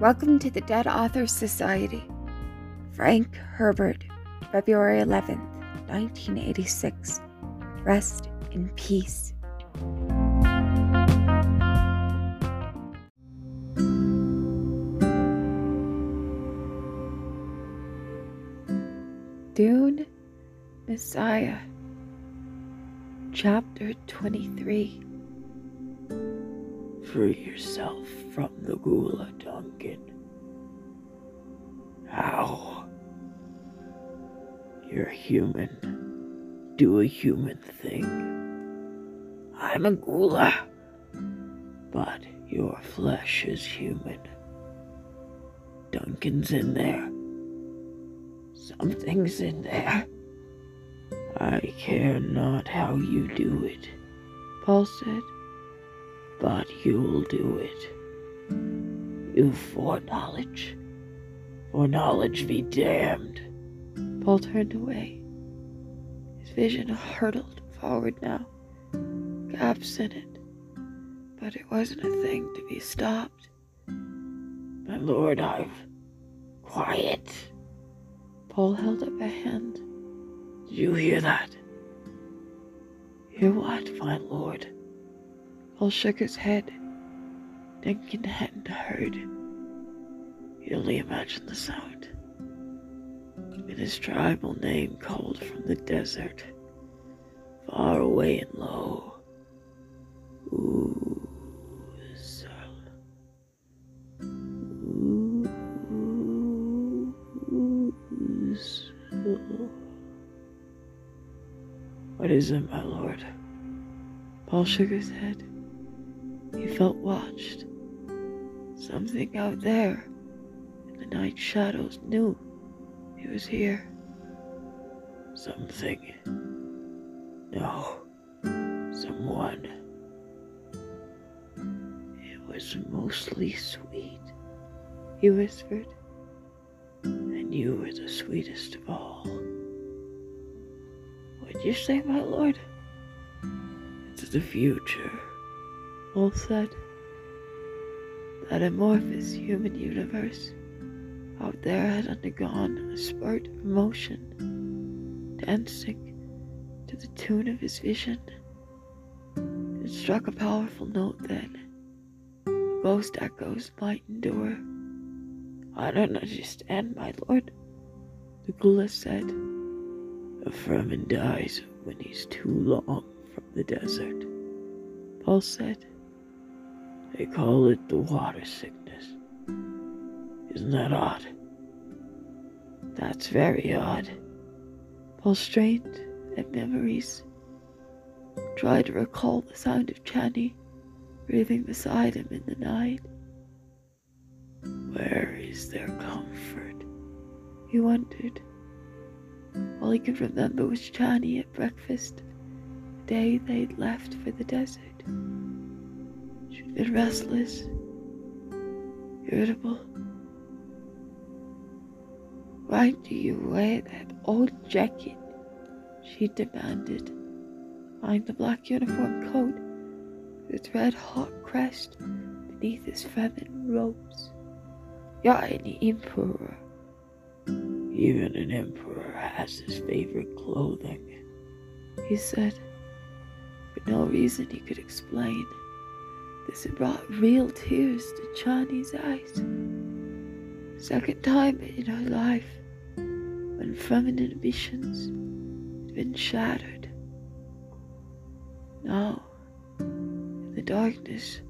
Welcome to the Dead Authors Society. Frank Herbert, February 11th, 1986. Rest in peace. Dune Messiah, Chapter 23. Free yourself from the ghola, Duncan. How? You're human. Do a human thing. I'm a ghola. But your flesh is human. Duncan's in there. Something's in there. I care not how you do it, Paul said. But you'll do it. You foreknowledge. Foreknowledge be damned. Paul turned away. His vision hurtled forward now, gaps in it, but it wasn't a thing to be stopped. My lord, I've. Quiet. Paul held up a hand. Did you hear that? Hear what, my lord? Paul shook his head. Duncan hadn't heard. He only imagined the sound. In his tribal name called from the desert, far away and low. Usul. What is it, my lord? Paul shook his head. He felt watched. Something out there in the night shadows knew he was here. Something. No. Someone. It was mostly sweet, He whispered. and you were the sweetest of all. What'd you say, my lord? It's the future. Paul said. That amorphous human universe out there had undergone a spurt of motion, dancing to the tune of his vision. It struck a powerful note then. The ghost echoes might endure. I don't understand, my lord, the ghola said. A Fremen dies when he's too long from the desert. Paul said. They call it the water sickness. Isn't that odd? That's very odd. Paul strained at memories. Tried to recall the sound of Chani breathing beside him in the night. Where is their comfort? He wondered. All he could remember was Chani at breakfast, the day they'd left for the desert. She'd been restless, irritable. Why do you wear that old jacket? She demanded, eyeing the black uniform coat with its red hawk crest beneath his Fremen robes. You're an emperor. Even an emperor has his favorite clothing. he said, for no reason he could explain. This had brought real tears to Chani's eyes. Second time in her life when feminine ambitions had been shattered. Now, in the darkness,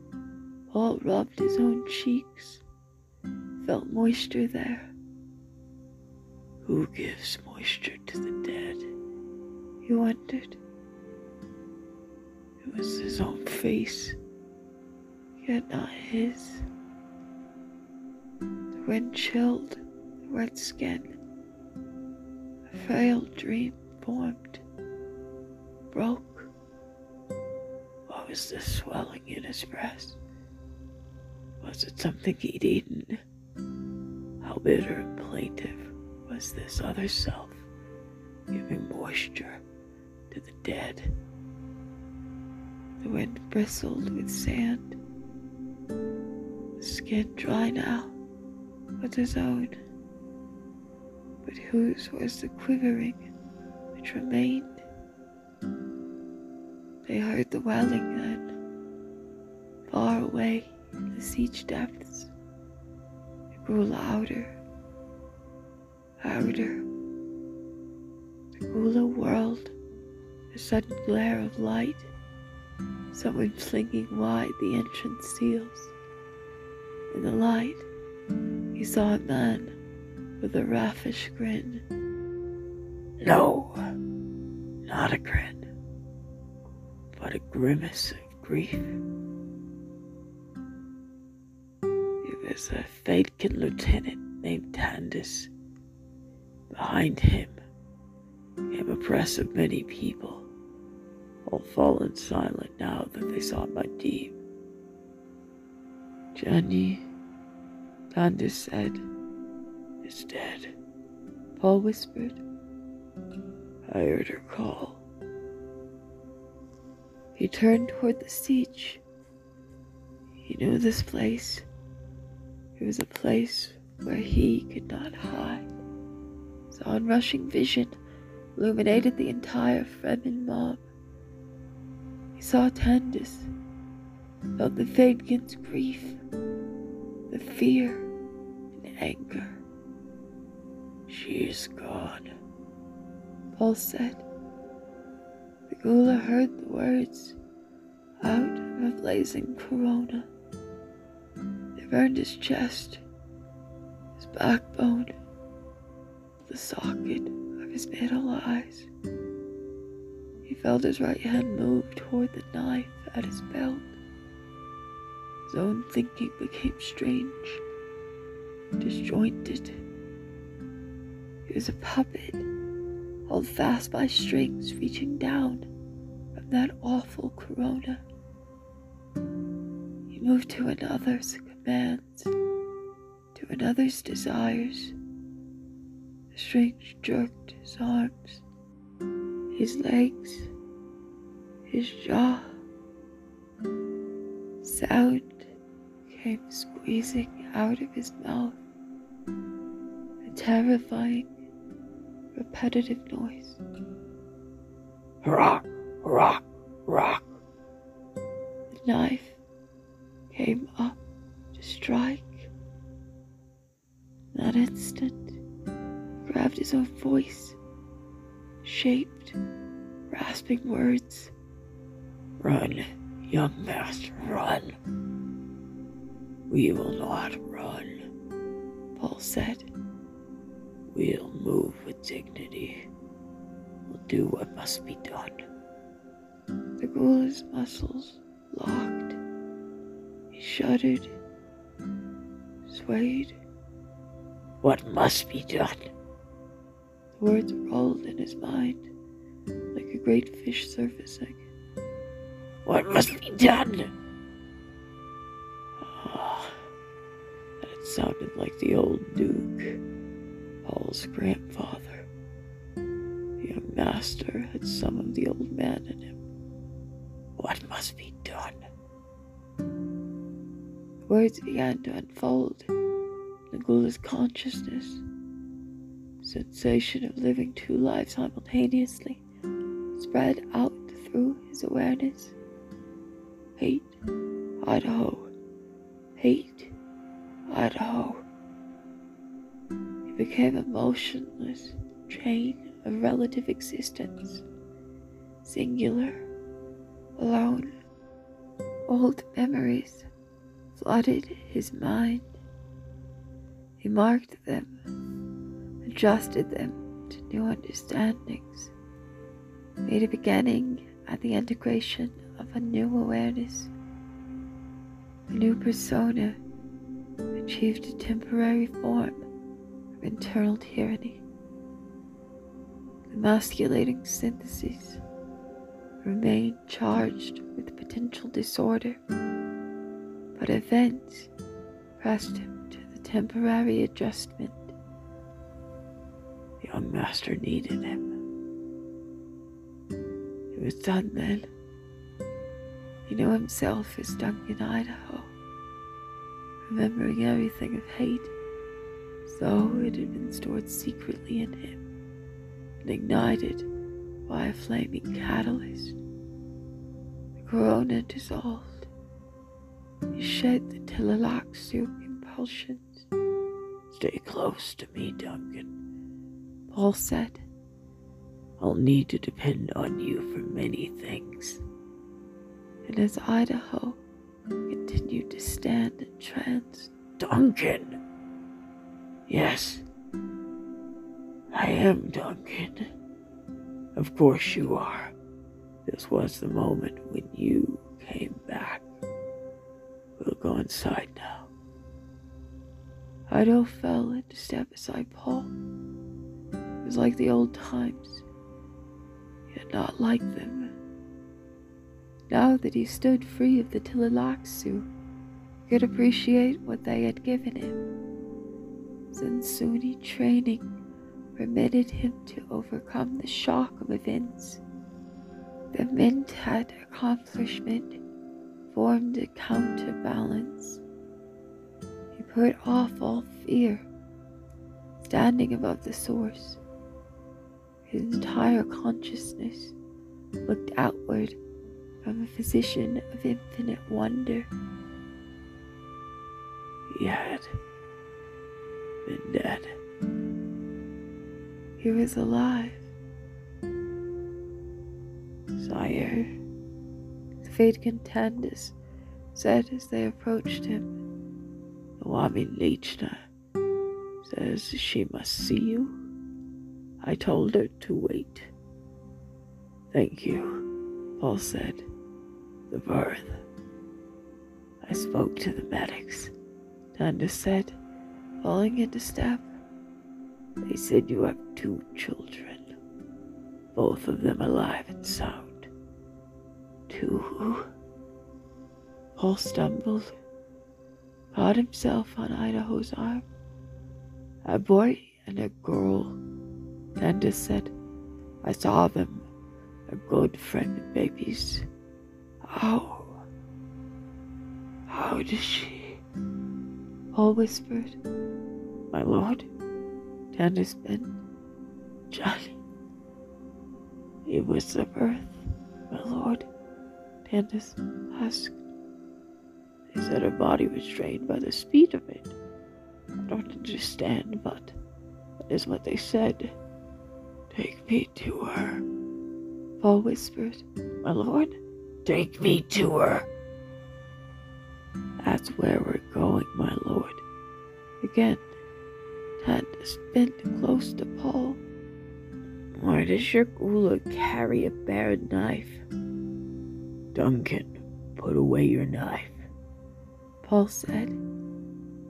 Paul rubbed his own cheeks, felt moisture there. Who gives moisture to the dead? He wondered. It was his own face. Yet not his. The wind chilled the red skin. A frail dream formed, broke. What was this swelling in his breast? Was it something he'd eaten? How bitter and plaintive was this other self, giving moisture to the dead? The wind bristled with sand. Skin dry now, was his own, but whose was the quivering which remained? They heard the wailing then, far away in the sietch depths. It grew louder, louder. The ghola whirled, a sudden glare of light, someone flinging wide the entrance seals. In the light, he saw man with a raffish grin. No, not a grin, but a grimace of grief. It was a Fedaykin lieutenant named Tandis. Behind him came a press of many people, all fallen silent now that they saw Muad'Dib. Chani, Tandis said, is dead. Paul whispered. I heard her call. He turned toward the sietch. He knew this place. It was a place where he could not hide. His onrushing vision illuminated the entire Fremen mob. He saw Tandis, felt the Fedaykin's grief, the fear and anger. She is gone, Paul said. The ghola heard the words out of a blazing corona. They burned his chest, his backbone, the socket of his middle eyes. He felt his right hand move toward the knife at his belt. His own thinking became strange, disjointed. He was a puppet, held fast by strings reaching down from that awful corona. He moved to another's commands, to another's desires. The strings jerked his arms, his legs, his jaw. Sound came squeezing out of his mouth, a terrifying, repetitive noise. Rock, rock, rock. The knife came up to strike. In that instant, he grabbed his own voice, shaped, rasping words. Run, young master, run. We will not run, Paul said. We'll move with dignity. We'll do what must be done. The ghola's muscles locked. He shuddered, swayed. What must be done? The words rolled in his mind like a great fish surfacing. What must be done? Sounded like the old Duke, Paul's grandfather. The young master had some of the old man in him. What must be done? Words began to unfold in ghola's consciousness. Sensation of living two lives simultaneously spread out through his awareness. Hayt, Idaho. Hayt, Idaho. He became a motionless chain of relative existence, singular, alone. Old memories flooded his mind. He marked them, adjusted them to new understandings, made a beginning at the integration of a new awareness. A new persona achieved a temporary form of internal tyranny. Emasculating syntheses remained charged with potential disorder, but events pressed him to the temporary adjustment. The young master needed him. It was done then. He knew himself as Duncan, Idaho, remembering everything of Hayt, though it had been stored secretly in him and ignited by a flaming catalyst. The corona dissolved. He shed the Tleilaxu impulsions. Stay close to me, Duncan, Paul said. I'll need to depend on you for many things. And as Idaho continued to stand entranced, Duncan! Yes, I am Duncan. Of course you are. This was the moment when you came back. We'll go inside now. Idaho fell into step beside Paul. It was like the old times, yet not like them. Now that he stood free of the Tleilaxu, he could appreciate what they had given him. Zensunni training permitted him to overcome the shock of events. The Mentat accomplishment formed a counterbalance. He put off all fear, standing above the source. His entire consciousness looked outward from a physician of infinite wonder. He had been dead. He was alive. Sire, The fate contenders said as they approached him. Nawami Lichna says she must see you. I told her to wait. Thank you, Paul said. The birth. I spoke to the medics. Tanda said, falling into step. They said you have two children, both of them alive and sound. Two. Paul stumbled, caught himself on Idaho's arm. A boy and a girl. Tanda said, I saw them. They're good Fremen babies. How? How does she? Paul whispered. My lord, Tanda's been. Chani. It was the birth, my lord. Tandis asked. They said her body was strained by the speed of it. I don't understand, but that is what they said. Take me to her. Paul whispered. My lord, take me to her. That's where we're going, my lord. Again, Tandis bent close to Paul. Why does your ghola carry a bared knife? Duncan, put away your knife. Paul said.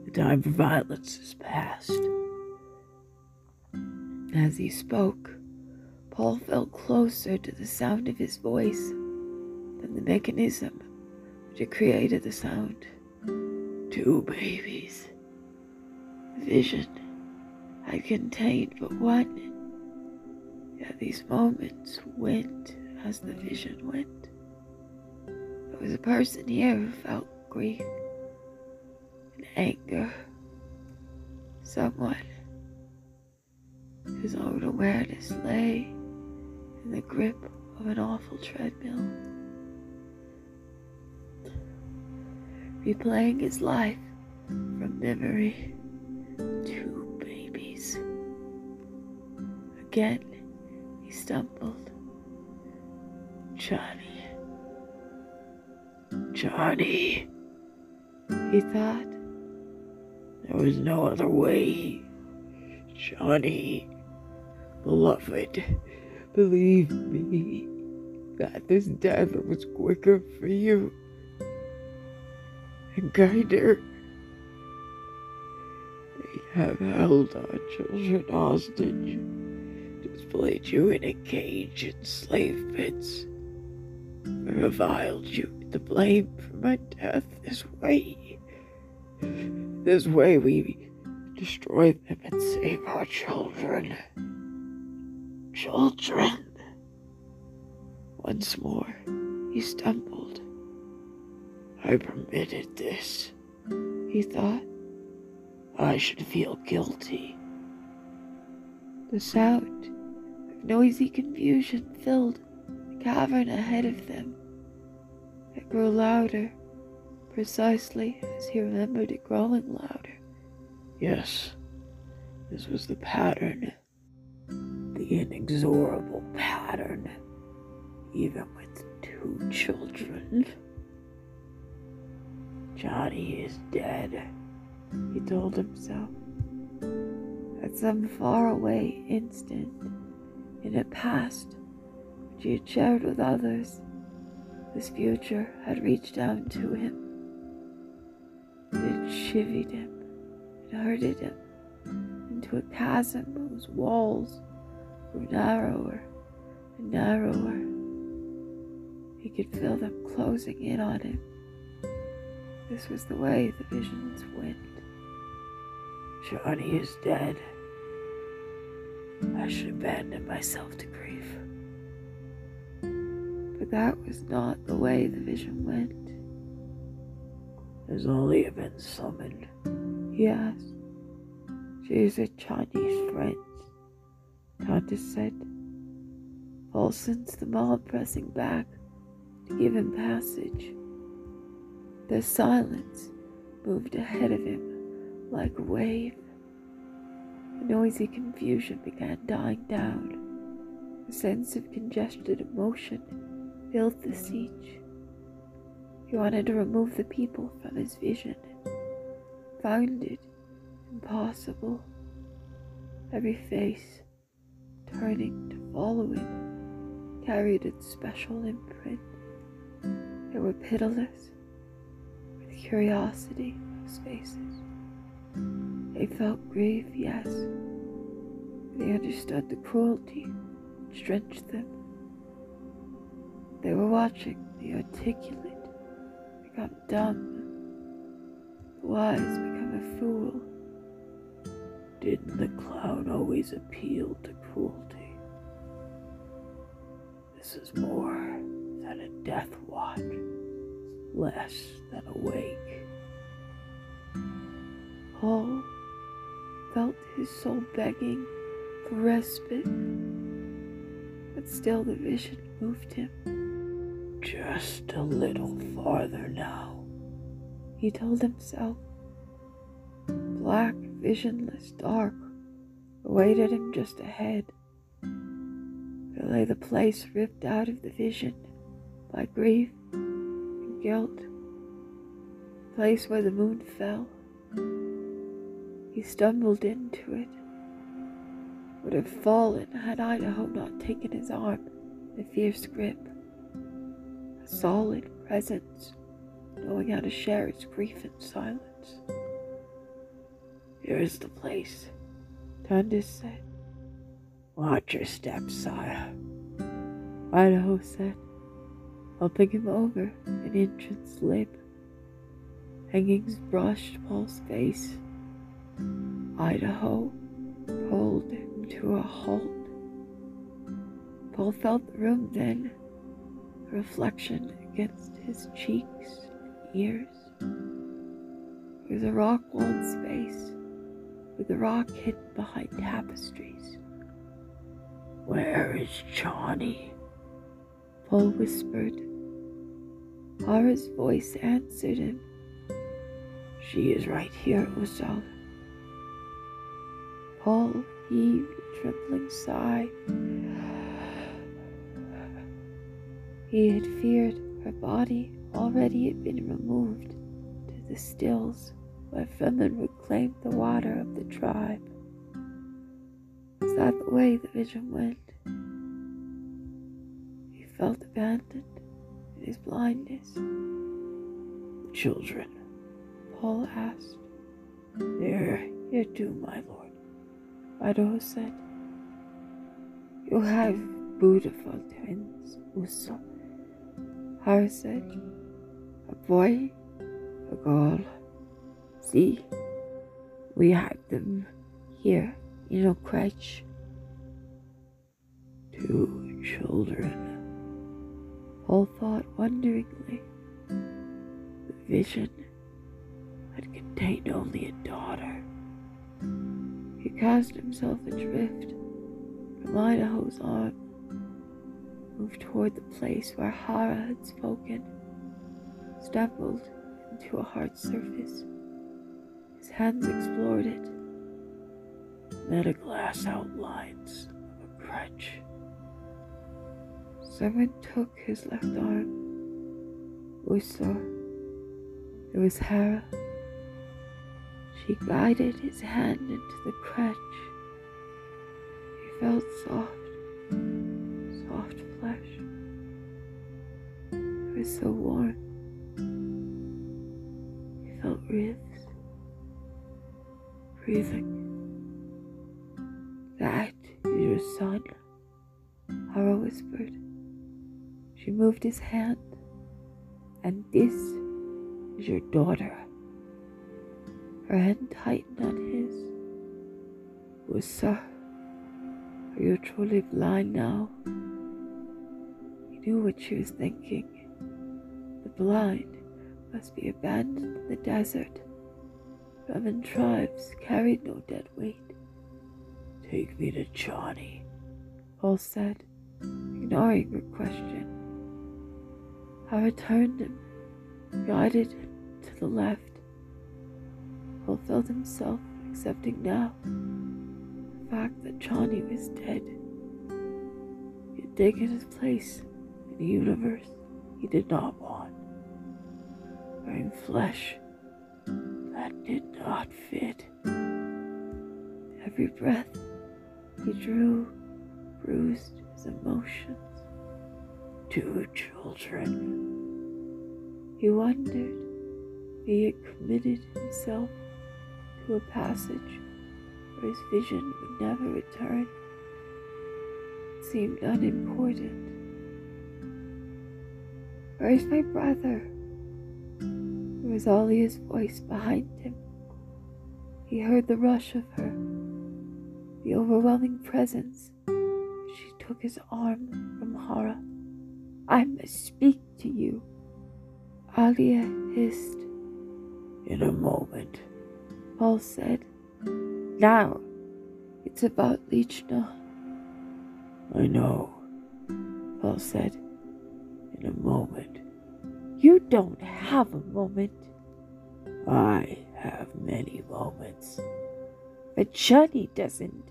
The time for violence is past. As he spoke, Paul felt closer to the sound of his voice than the mechanism which created the sound. Two babies. The vision had contained but one. Yet these moments went as the vision went. There was a person here who felt grief and anger. Someone whose own awareness lay in the grip of an awful treadmill. Replaying his life from memory. Two babies. Again, he stumbled. Chani. Chani. He thought. There was no other way. Chani. Beloved, believe me that this death was quicker for you and kinder. They have held our children hostage, displayed you in a cage in slave pits, and reviled you the blame for my death this way. This way we destroy them and save our children. Children. Once more, he stumbled. I permitted this, He thought. I should feel guilty. The sound of noisy confusion filled the cavern ahead of them. It grew louder, precisely as he remembered it growing louder. Yes, this was the pattern. The inexorable pattern. Even with two children. Chani is dead, he told himself. At some faraway instant in a past which he had shared with others, this future had reached down to him. It chivied him, it herded him into a chasm whose walls grew narrower and narrower. He could feel them closing in on him. This was the way the visions went. Chani is dead. I should abandon myself to grief. But that was not the way the vision went. Has Alia been summoned? He asked. She is a Chinese friend, Tanta said. Paul sensed the mob pressing back to give him passage. The silence moved ahead of him like a wave. The noisy confusion began dying down. A sense of congested emotion filled the sietch. He wanted to remove the people from his vision, found it impossible. Every face, turning to follow him, carried its special imprint. They were pitiless, curiosity of spaces. They felt grief, yes. They understood the cruelty drenched them. They were watching the articulate become dumb, the wise become a fool. Didn't the clown always appeal to cruelty? This is more than a death watch less than awake. Paul felt his soul begging for respite, but still the vision moved him. Just a little farther now, he told himself. Black, visionless dark awaited him just ahead. There lay the place ripped out of the vision by grief guilt, place where the moon fell. He stumbled into it, would have fallen had Idaho not taken his arm in a fierce grip. A solid presence, knowing how to share its grief in silence. Here's the place, Tandis said. Watch your steps, sire. Idaho said helping him over an entrance lip. Hangings brushed Paul's face. Idaho pulled him to a halt. Paul felt the room then, a reflection against his cheeks and ears. It was a rock walled space, with the rock hidden behind tapestries. Where is Chani? Paul whispered. Harah's voice answered him. She is right here, Usul. Paul heaved a trembling sigh. He had feared her body already had been removed to the stills where Fremen would claim the water of the tribe. Was that the way the vision went? He felt abandoned his blindness. Children, Paul asked. They're here too, my lord. Idaho said. You have beautiful twins, Usul. Harah said. A boy, a girl. See, we have them here in a crutch. Two children. Paul thought wonderingly. The vision had contained only a daughter. He cast himself adrift from Idaho's arm, moved toward the place where Harah had spoken, stumbled into a hard surface. His hands explored it, met a glass outlines of a crutch. Someone took his left arm. We saw it was Harah. She guided his hand into the crutch. He felt soft, soft flesh. It was so warm. He felt ribs, breathing. That is your son, Harah whispered. She moved his hand, and this is your daughter. Her hand tightened on his. Sir, are you truly blind now? He knew what she was thinking. The blind must be abandoned in the desert. Fremen tribes carried no dead weight. Take me to Chani, Paul said, ignoring her question. I returned him, guided him to the left. Felt himself accepting now the fact that Chani was dead. He had taken his place in a universe he did not want, wearing flesh that did not fit. Every breath he drew bruised his emotions. Two children. He wondered if he had committed himself to a passage where his vision would never return. It seemed unimportant. Where is my brother? There was Alia's voice behind him. He heard the rush of her, the overwhelming presence. She took his arm from Harah. I must speak to you. Alia hissed. In a moment, Paul said. Now, it's about Lichna. I know, Paul said. In a moment. You don't have a moment. I have many moments. But Chani doesn't.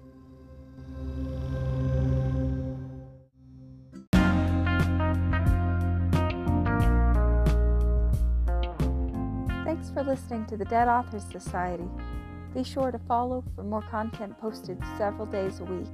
Listening to the Dead Authors Society. Be sure to follow for more content posted several days a week.